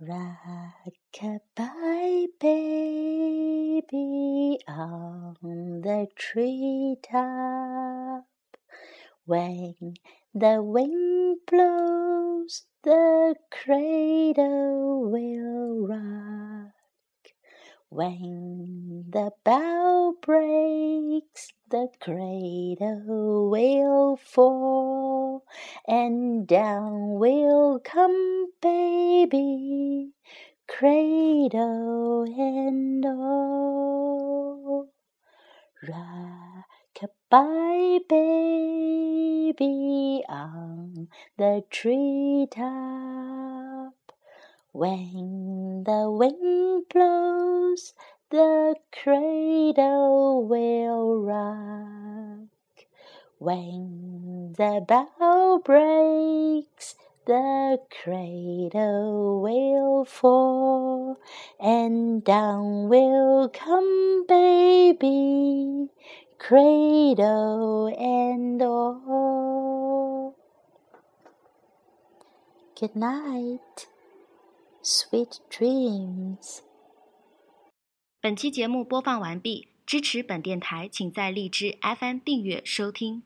Rock-a-bye baby on the treetop. When the wind blows, the cradle will rock. When the bough breaks, the cradle will fall, and down will come baby, cradle and all. Rock-a-bye baby on the treetop. When the wind blows, the cradle will rock. When the bough breaks, the cradle will fall, and down will come baby, cradle and all. Good night, sweet dreams. 本期节目播放完毕，支持本电台，请在荔枝 FM 订阅收听。